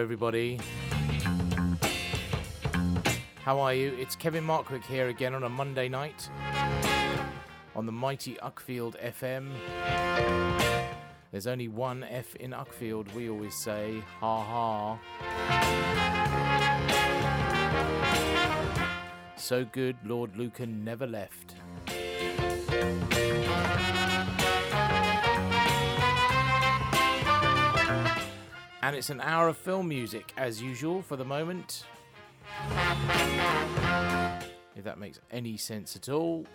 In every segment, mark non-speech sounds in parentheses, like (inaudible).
Everybody. How are you? It's Kevin Markwick here again on a Monday night on the mighty Uckfield FM. There's only one F in Uckfield, we always say. Ha ha. So good, Lord Lucan never left. And it's an hour of film music, as usual, for the moment. If that makes any sense at all.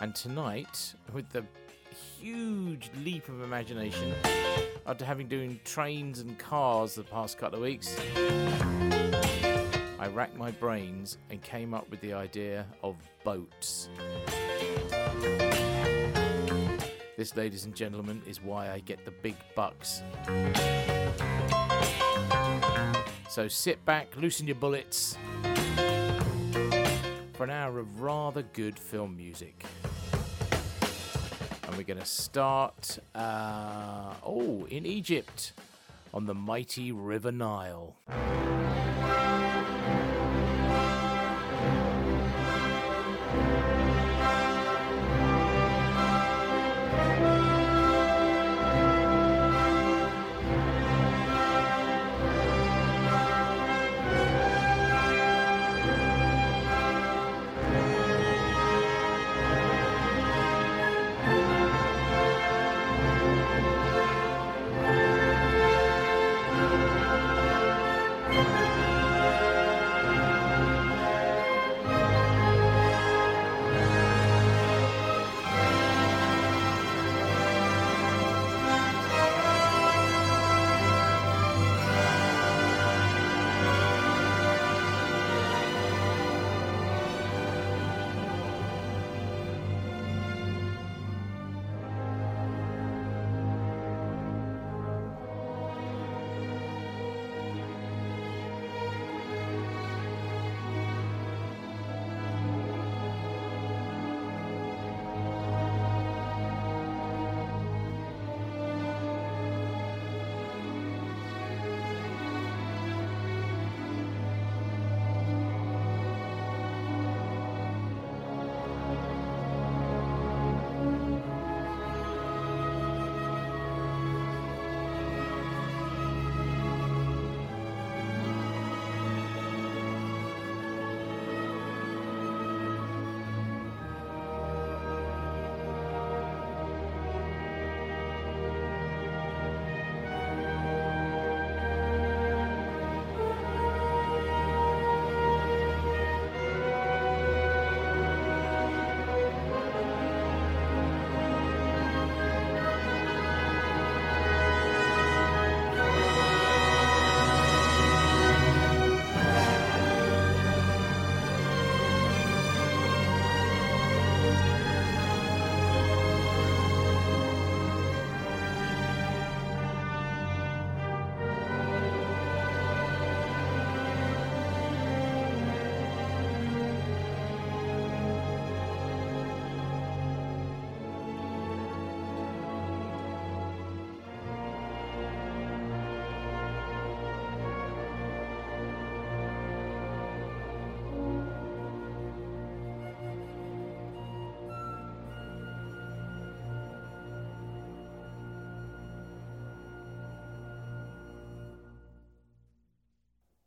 And tonight, with the huge leap of imagination, after having doing trains and cars the past couple of weeks, I racked my brains and came up with the idea of boats. This, ladies and gentlemen, is why I get the big bucks. So sit back, loosen your bullets for an hour of rather good film music. And we're going to start, uh, oh, in Egypt on the mighty River Nile.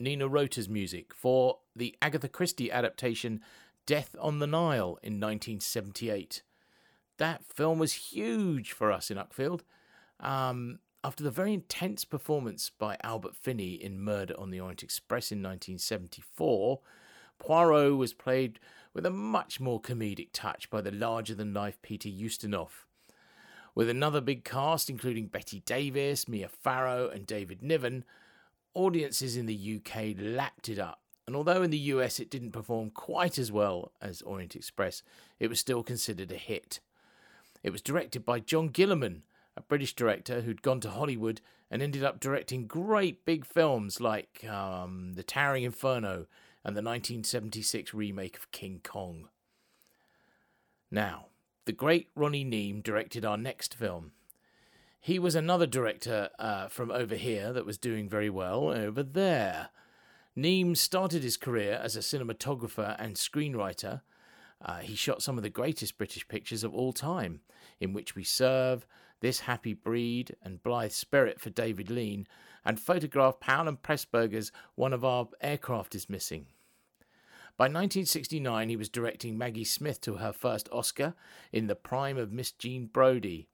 Nino Rota's music for the Agatha Christie adaptation Death on the Nile in 1978. That film was huge for us in Uckfield. Um, after the very intense performance by Albert Finney in Murder on the Orient Express in 1974, Poirot was played with a much more comedic touch by the larger than life Peter Ustinov. With another big cast, including Bette Davis, Mia Farrow, and David Niven, audiences in the UK lapped it up. And although in the US it didn't perform quite as well as Orient Express, it was still considered a hit. It was directed by John Guillermin, a British director who'd gone to Hollywood and ended up directing great big films like um, The Towering Inferno and the 1976 remake of King Kong. Now, the great Ronnie Neame directed our next film. He was another director uh, from over here that was doing very well over there. Neame started his career as a cinematographer and screenwriter. Uh, he shot some of the greatest British pictures of all time, In Which We Serve, This Happy Breed, and Blithe Spirit for David Lean, and photographed Powell and Pressburger's One of Our Aircraft is Missing. By 1969, he was directing Maggie Smith to her first Oscar in the prime of Miss Jean Brodie,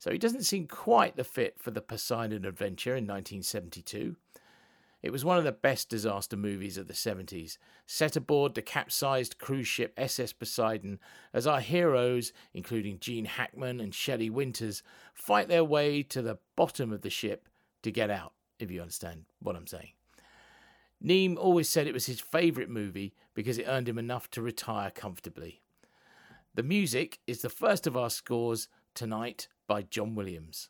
so he doesn't seem quite the fit for the Poseidon Adventure in 1972. It was one of the best disaster movies of the 70s, set aboard the capsized cruise ship SS Poseidon as our heroes, including Gene Hackman and Shelley Winters, fight their way to the bottom of the ship to get out, if you understand what I'm saying. Neame always said it was his favourite movie because it earned him enough to retire comfortably. The music is the first of our scores tonight by John Williams.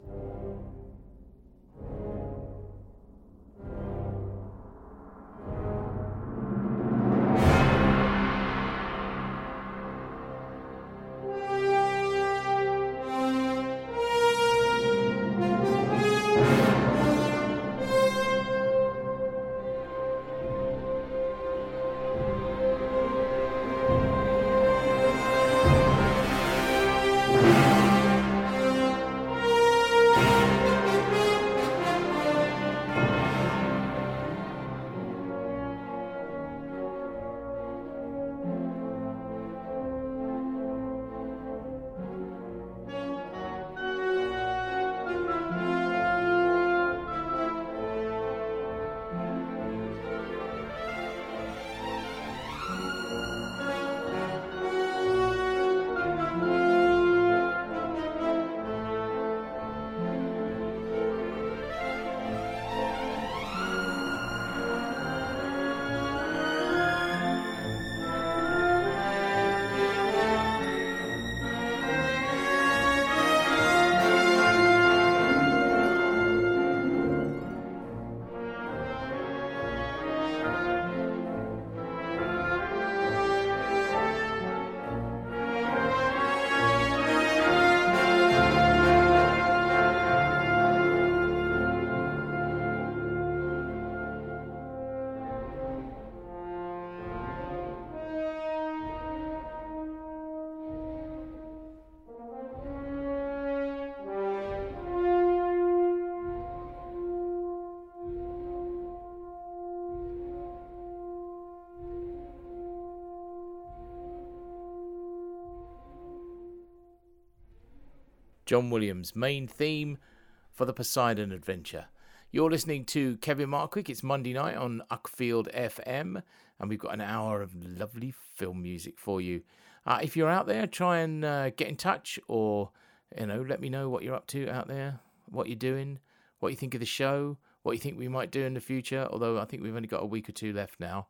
John Williams' main theme for the Poseidon Adventure. You're listening to Kevin Markwick. It's Monday night on Uckfield FM, and we've got an hour of lovely film music for you. Uh, if you're out there, try and uh, get in touch, or you know, let me know what you're up to out there, what you're doing, what you think of the show, what you think we might do in the future. Although I think we've only got a week or two left now,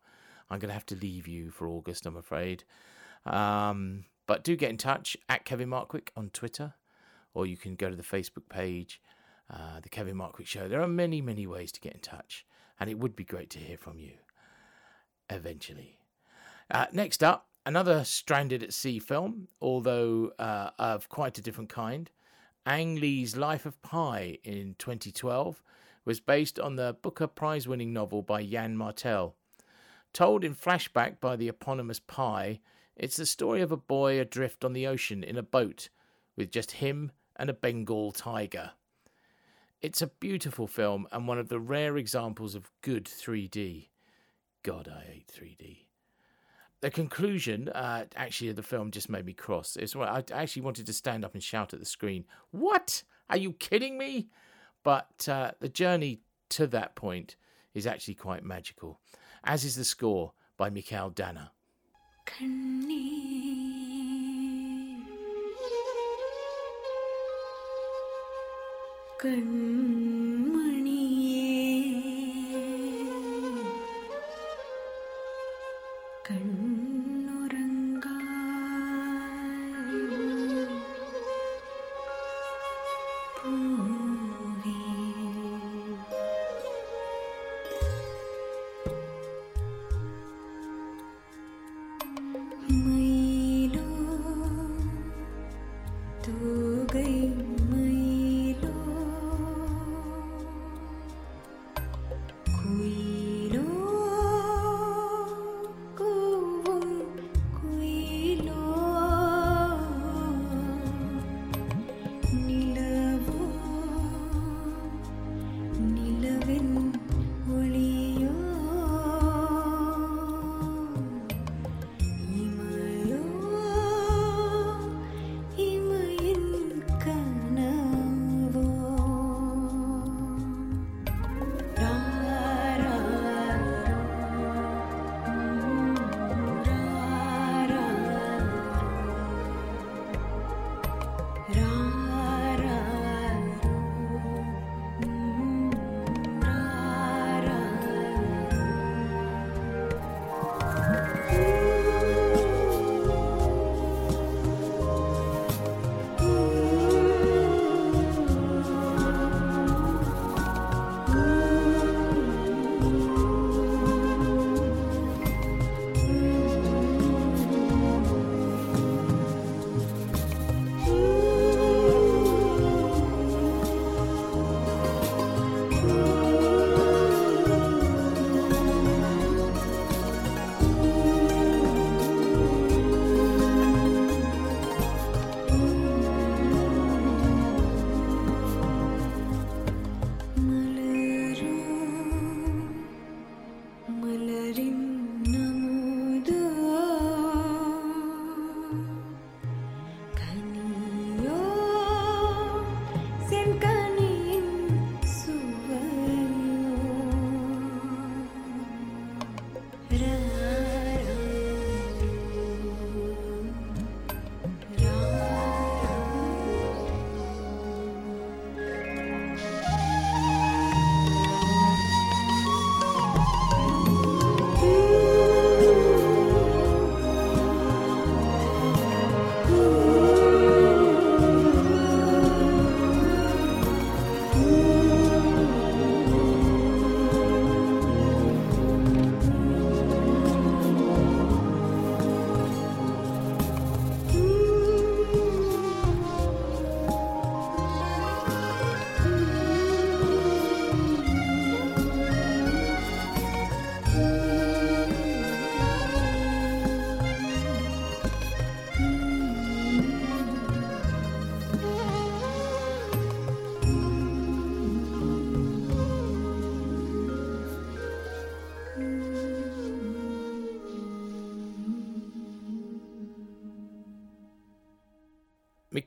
I'm going to have to leave you for August, I'm afraid. Um, but do get in touch at Kevin Markwick on Twitter or you can go to the Facebook page, uh, The Kevin Markwick Show. There are many, many ways to get in touch, and it would be great to hear from you eventually. Uh, next up, another Stranded at Sea film, although uh, of quite a different kind. Ang Lee's Life of Pi in 2012 was based on the Booker Prize winning novel by Yann Martel. Told in flashback by the eponymous Pi, it's the story of a boy adrift on the ocean in a boat with just him and a Bengal tiger. It's a beautiful film and one of the rare examples of good 3D. God, I hate 3D. The conclusion, uh, actually, the film just made me cross. It's I actually wanted to stand up and shout at the screen. What? Are you kidding me? But uh, the journey to that point is actually quite magical, as is the score by Mychael Danna. Kanna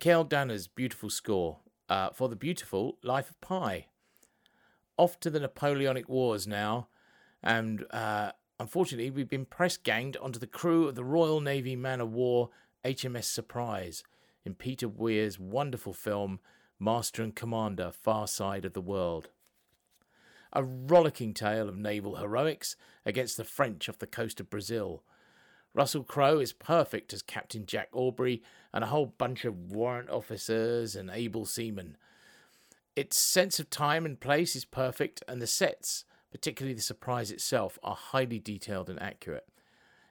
Mychael Danna's beautiful score uh, for the beautiful Life of Pi. Off to the Napoleonic Wars now, and uh, unfortunately, we've been press ganged onto the crew of the Royal Navy man of war HMS Surprise in Peter Weir's wonderful film Master and Commander Far Side of the World. A rollicking tale of naval heroics against the French off the coast of Brazil. Russell Crowe is perfect as Captain Jack Aubrey and a whole bunch of warrant officers and able seamen. Its sense of time and place is perfect, and the sets, particularly the surprise itself, are highly detailed and accurate.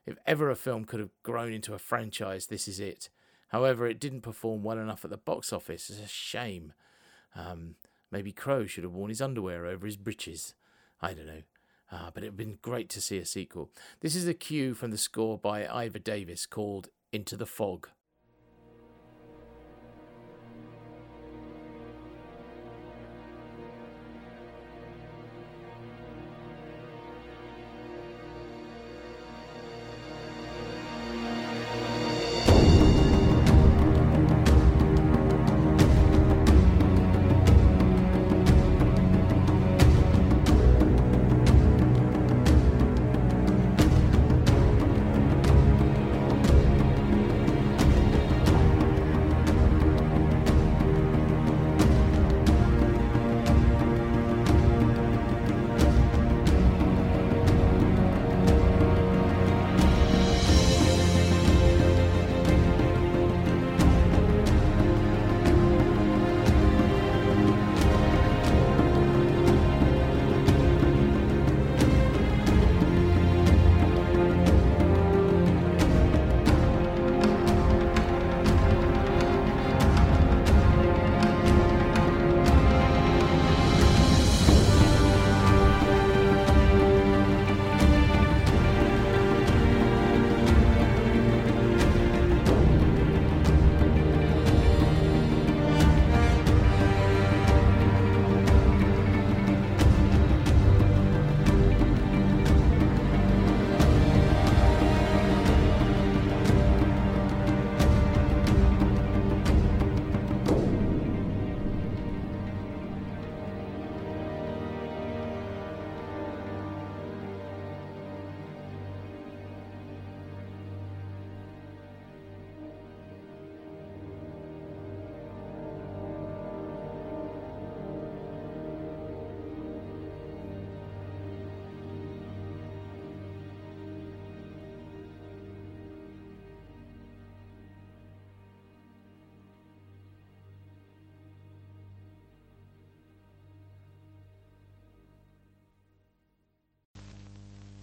If ever a film could have grown into a franchise, this is it. However, it didn't perform well enough at the box office. It's a shame. Um, maybe Crowe should have worn his underwear over his breeches. I don't know. Uh, but it would have been great to see a sequel. This is a cue from the score by Iva Davies called Into the Fog.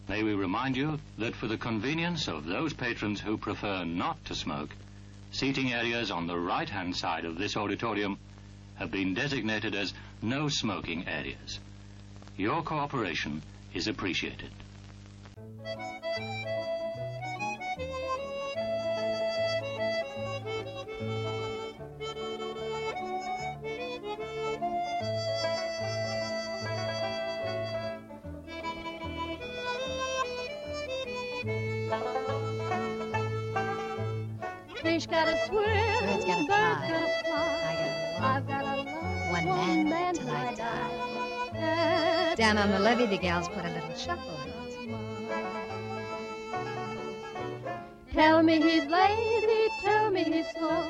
May we remind you that for the convenience of those patrons who prefer not to smoke, seating areas on the right-hand side of this auditorium have been designated as no smoking areas. Your cooperation is appreciated. Gotta swim, Birds gotta birds gotta fly. I I've got a love One one man till I die. Down on the levee, the gals put a little shuffle. Tell me he's lazy, tell me he's slow.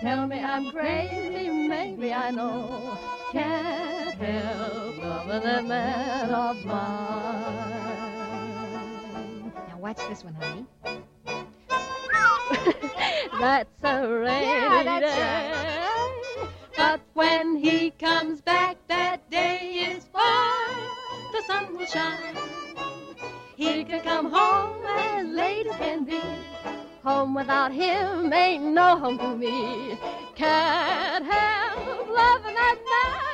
Tell me I'm crazy, maybe I know. Can't help loving that man of mine. Now watch this one, honey. That's a rainy Yeah, that's day. But when he comes back, that day is fine. The sun will shine. He can come home as late as can be. Home without him ain't no home to me. Can't help loving that man.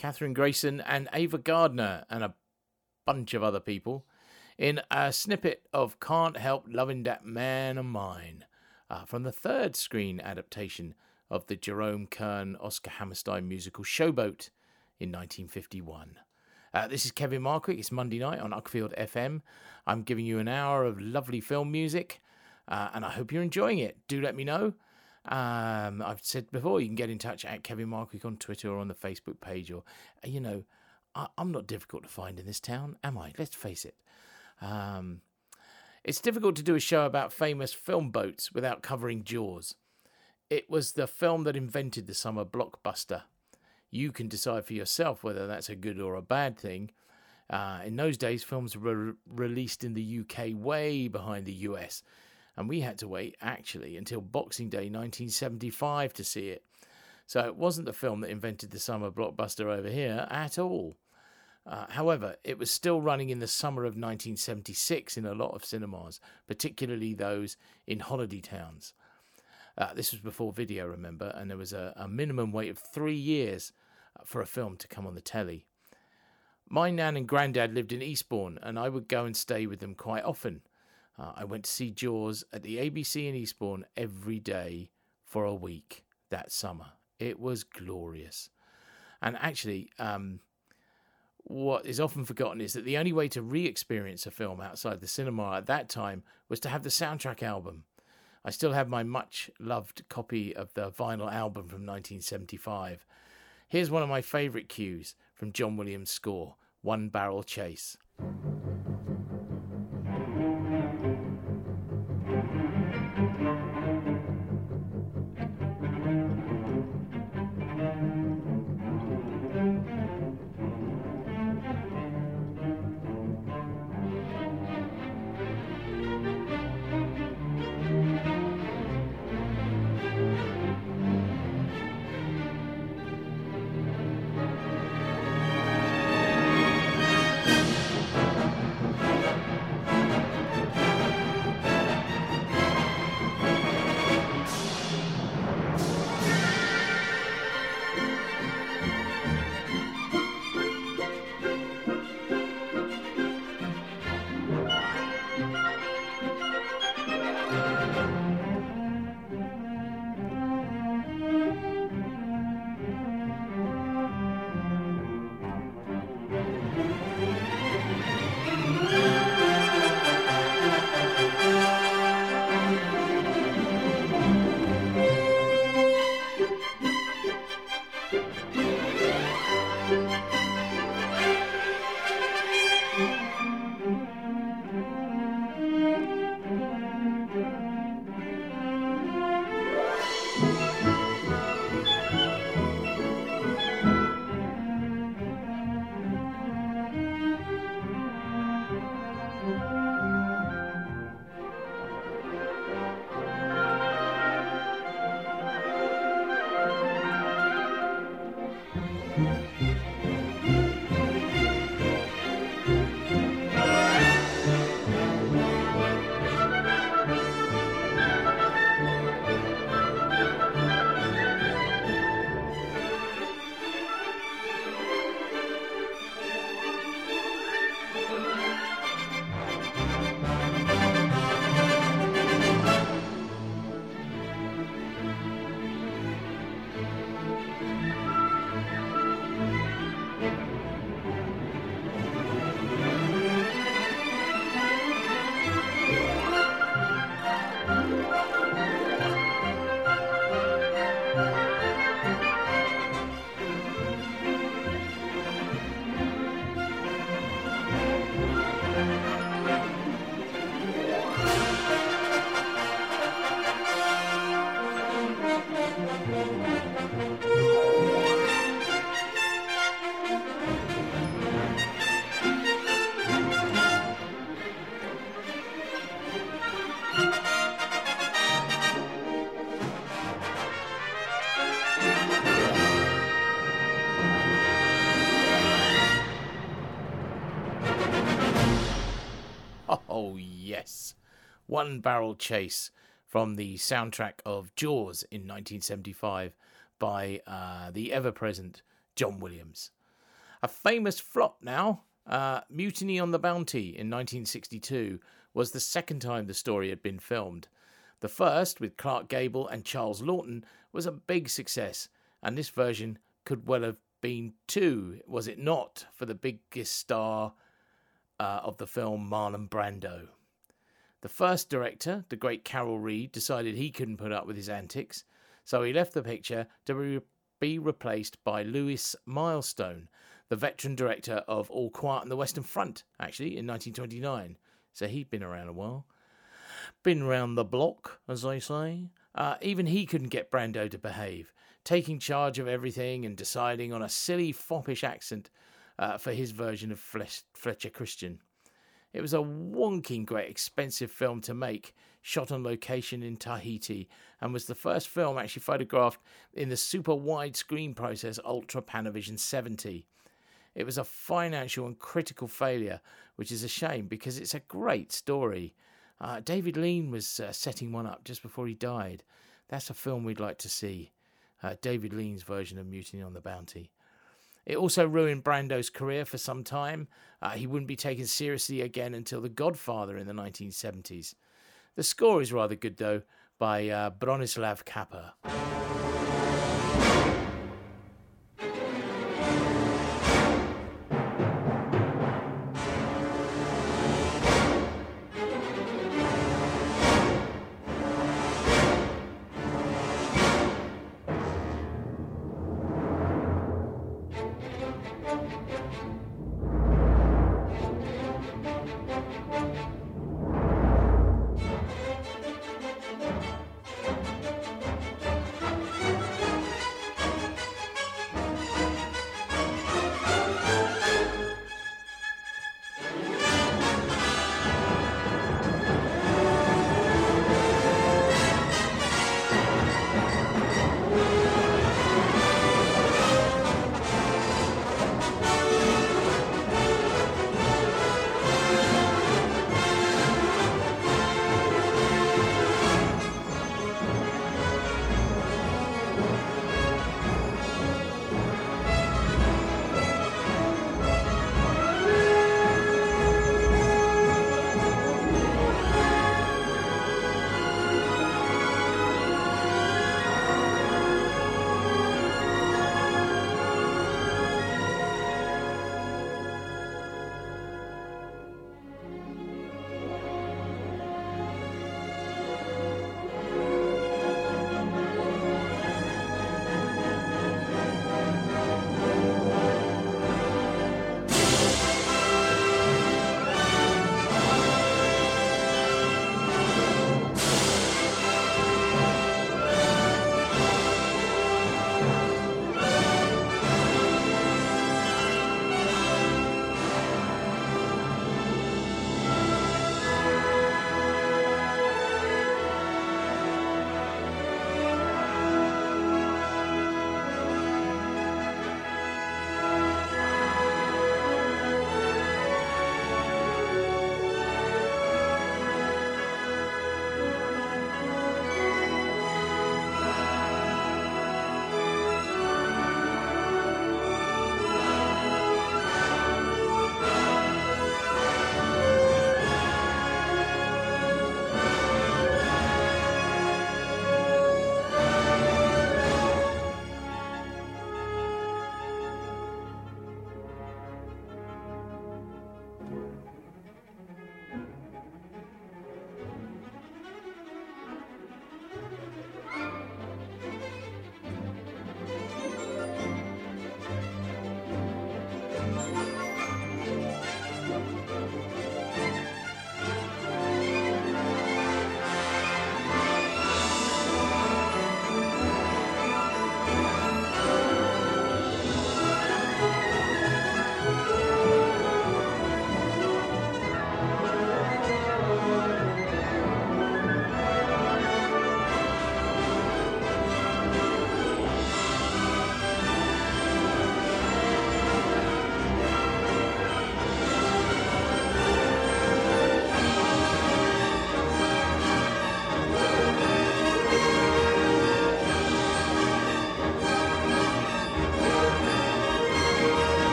Kathryn Grayson and Ava Gardner and a bunch of other people in a snippet of Can't Help Loving That Man of Mine uh, from the third screen adaptation of the Jerome Kern Oscar Hammerstein musical Showboat in 1951. Uh, this is Kevin Markwick. It's Monday night on Uckfield FM. I'm giving you an hour of lovely film music, uh, and I hope you're enjoying it. Do let me know. Um, I've said before, you can get in touch at Kevin Markwick on Twitter or on the Facebook page, or, you know, I, I'm not difficult to find in this town, am I? Let's face it. Um, it's difficult to do a show about famous film boats without covering Jaws. It was the film that invented the summer blockbuster. You can decide for yourself whether that's a good or a bad thing. Uh, in those days, films were released in the UK way behind the US, and we had to wait actually until Boxing Day 1975 to see it. So it wasn't the film that invented the summer blockbuster over here at all. Uh, however, it was still running in the summer of 1976 in a lot of cinemas, particularly those in holiday towns. Uh, this was before video, remember, and there was a, a minimum wait of three years uh, for a film to come on the telly. My nan and granddad lived in Eastbourne, and I would go and stay with them quite often. Uh, I went to see Jaws at the ABC in Eastbourne every day for a week that summer. It was glorious. And actually, um, what is often forgotten is that the only way to re experience a film outside the cinema at that time was to have the soundtrack album. I still have my much loved copy of the vinyl album from 1975. Here's one of my favourite cues from John Williams' score One Barrel Chase. One Barrel Chase from the soundtrack of Jaws in 1975 by uh, the ever present John Williams. A famous flop now, uh, Mutiny on the Bounty in 1962 was the second time the story had been filmed. The first, with Clark Gable and Charles Laughton, was a big success, and this version could well have been too, was it not, for the biggest star uh, of the film, Marlon Brando. The first director, the great Carol Reed, decided he couldn't put up with his antics, so he left the picture to be, replaced by Lewis Milestone, the veteran director of All Quiet on the Western Front, actually, in 1929. So he'd been around a while. Been round the block, as they say. Uh, even he couldn't get Brando to behave, taking charge of everything and deciding on a silly, foppish accent uh, for his version of Fle- Fletcher Christian. It was a wonking great expensive film to make, shot on location in Tahiti, and was the first film actually photographed in the super widescreen process Ultra Panavision 70. It was a financial and critical failure, which is a shame because it's a great story. Uh, David Lean was uh, setting one up just before he died. That's a film we'd like to see. Uh, David Lean's version of Mutiny on the Bounty. It also ruined Brando's career for some time. Uh, he wouldn't be taken seriously again until The Godfather in the 1970s. The score is rather good, though, by uh, Bronislau Kaper.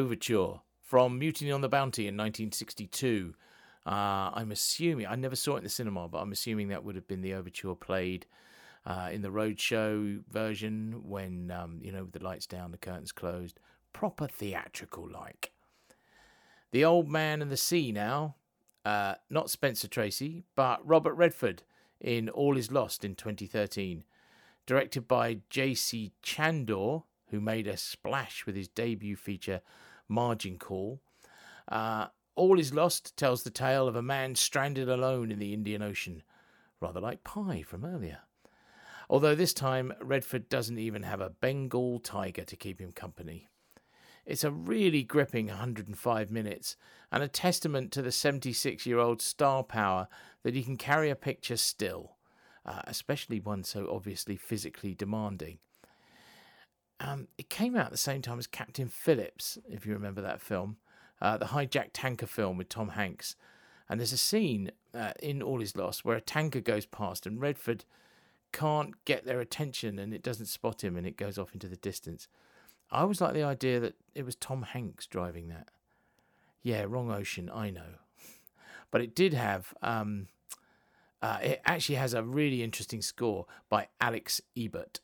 Overture from Mutiny on the Bounty in 1962. Uh, I'm assuming, I never saw it in the cinema, but I'm assuming that would have been the overture played uh, in the roadshow version when, um, you know, with the lights down, the curtains closed. Proper theatrical like. The Old Man and the Sea now. Uh, not Spencer Tracy, but Robert Redford in All Is Lost in 2013. Directed by J.C. Chandor, who made a splash with his debut feature, Margin Call. Uh, All Is Lost tells the tale of a man stranded alone in the Indian Ocean, rather like Pi from earlier. Although this time, Redford doesn't even have a Bengal tiger to keep him company. It's a really gripping 105 minutes and a testament to the 76 year old star power that he can carry a picture still, uh, especially one so obviously physically demanding. Um, it came out at the same time as Captain Phillips, if you remember that film, uh, the hijacked tanker film with Tom Hanks. And there's a scene uh, in All Is Lost where a tanker goes past and Redford can't get their attention and it doesn't spot him and it goes off into the distance. I always like the idea that it was Tom Hanks driving that. Yeah, wrong ocean, I know. (laughs) But it did have, um, uh, it actually has a really interesting score by Alex Ebert.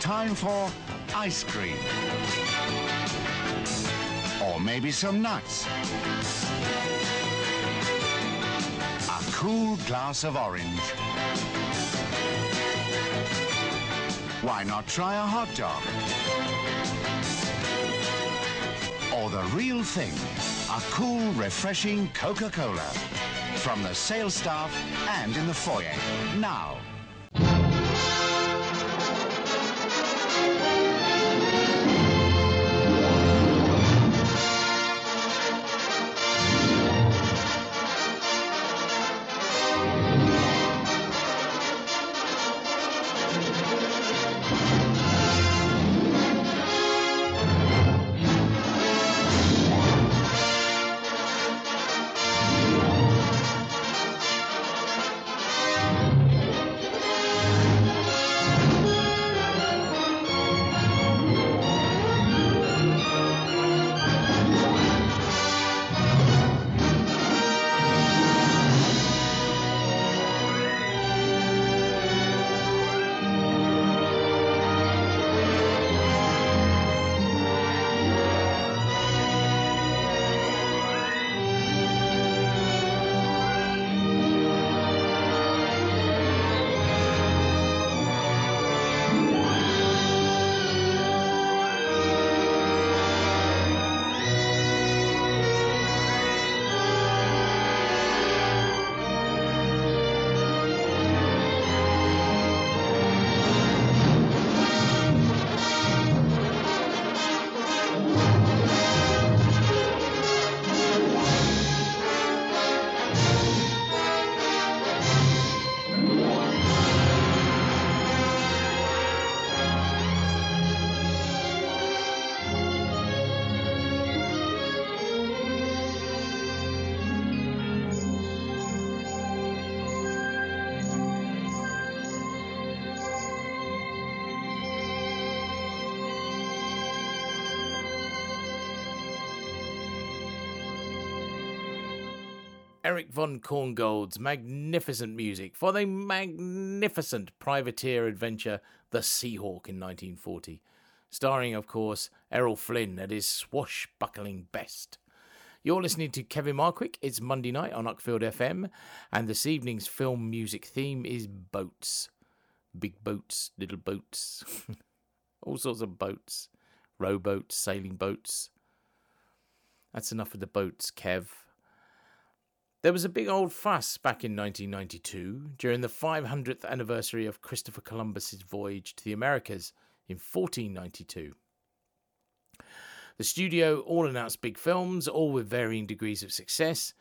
Time for ice cream. Or maybe some nuts. A cool glass of orange. Why not try a hot dog? Or the real thing, a cool, refreshing Coca-Cola. From the sales staff and in the foyer. Now. Eric von Korngold's magnificent music for the magnificent privateer adventure The Seahawk in 1940, starring, of course, Errol Flynn at his swashbuckling best. You're listening to Kevin Markwick. It's Monday night on Uckfield FM, and this evening's film music theme is boats. Big boats, little boats, (laughs) all sorts of boats, rowboats, sailing boats. That's enough of the boats, Kev. There was a big old fuss back in 1992 during the 500th anniversary of Christopher Columbus's voyage to the Americas in 1492. The studio all announced big films, all with varying degrees of success.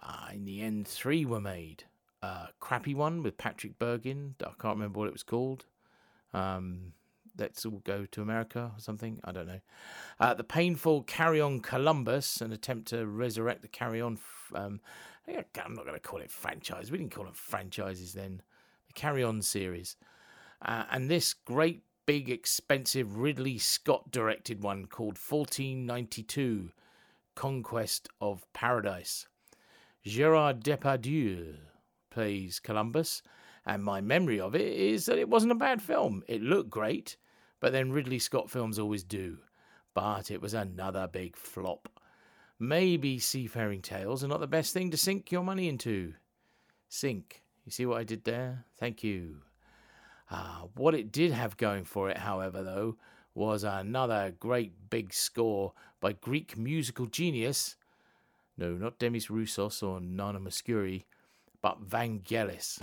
Uh, in the end, three were made. A crappy one with Patrick Bergin, I can't remember what it was called. Um, Let's All Go to America or something, I don't know. Uh, the painful Carry On Columbus, an attempt to resurrect the Carry On um, I'm not going to call it franchise. We didn't call them franchises then. The Carry On series. Uh, and this great, big, expensive Ridley Scott directed one called 1492 Conquest of Paradise. Gerard Depardieu plays Columbus, and my memory of it is that it wasn't a bad film. It looked great, but then Ridley Scott films always do. But it was another big flop. Maybe seafaring tales are not the best thing to sink your money into. Sink. You see what I did there? Thank you. Ah, what it did have going for it, however, though, was another great big score by Greek musical genius. No, not Demis Roussos or Nana Mouskouri, but Vangelis.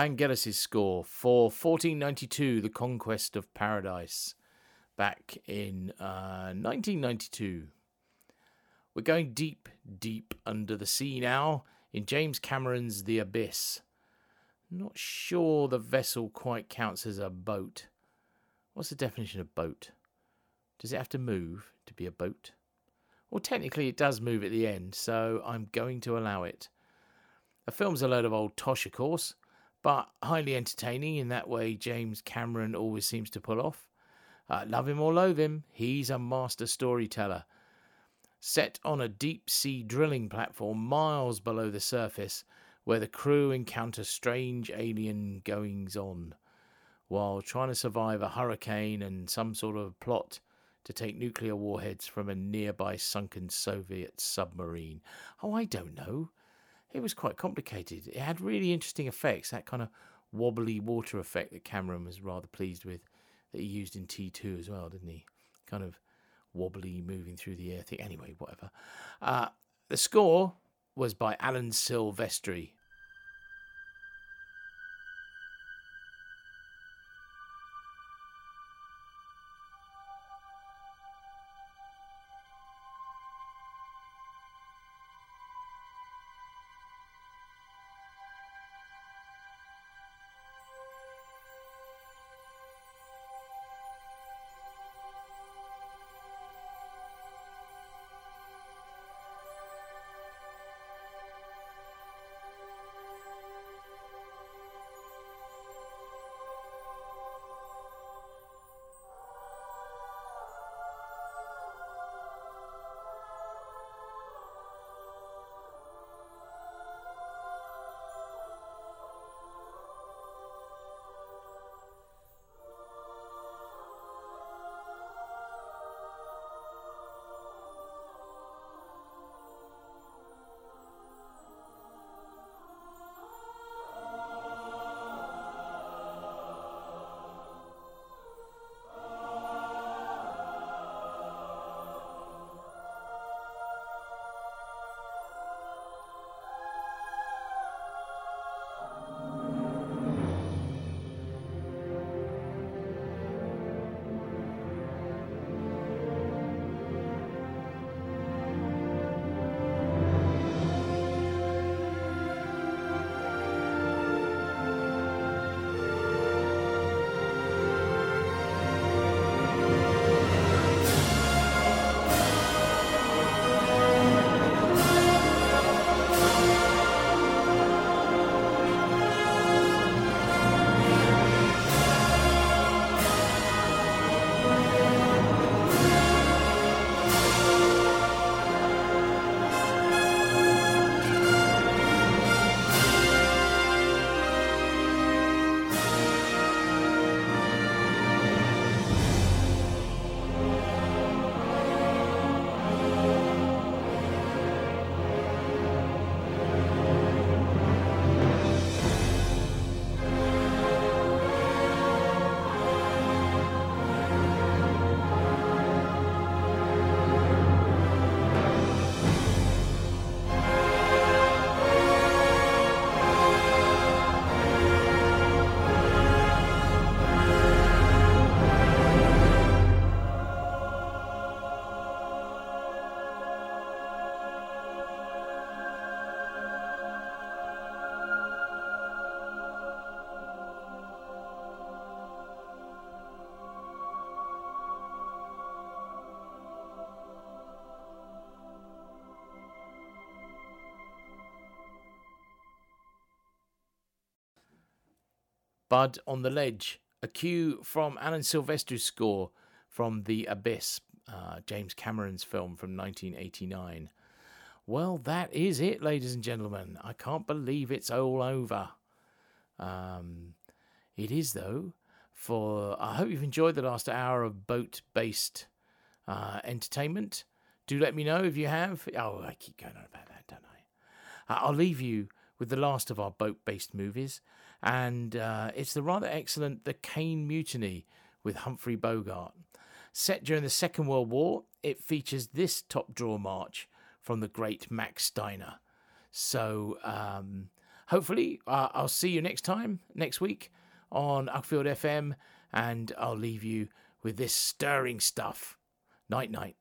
Vangelis' score for 1492, The Conquest of Paradise, back in uh, 1992. We're going deep, deep under the sea now in James Cameron's The Abyss. Not sure the vessel quite counts as a boat. What's the definition of boat? Does it have to move to be a boat? Well, technically, it does move at the end, so I'm going to allow it. The film's a load of old tosh, of course, but highly entertaining in that way James Cameron always seems to pull off. Uh, love him or loathe him, he's a master storyteller. Set on a deep sea drilling platform miles below the surface, where the crew encounter strange alien goings on while trying to survive a hurricane and some sort of plot to take nuclear warheads from a nearby sunken Soviet submarine. Oh, I don't know. It was quite complicated. It had really interesting effects, that kind of wobbly water effect that Cameron was rather pleased with, that he used in T2 as well, didn't he? Kind of wobbly moving through the air thing. Anyway, whatever. Uh, the score was by Alan Silvestri. Bud on the Ledge, a cue from Alan Silvestri's score from The Abyss, uh, James Cameron's film from 1989. Well, that is it, ladies and gentlemen. I can't believe it's all over. Um, it is, though, for I hope you've enjoyed the last hour of boat based uh, entertainment. Do let me know if you have. Oh, I keep going on about that, don't I? Uh, I'll leave you with the last of our boat based movies, and uh, it's the rather excellent The Caine Mutiny with Humphrey Bogart. Set during the Second World War, it features this top draw march from the great Max Steiner. So, um, hopefully, uh, I'll see you next time, next week on Uckfield FM, and I'll leave you with this stirring stuff. Night, night.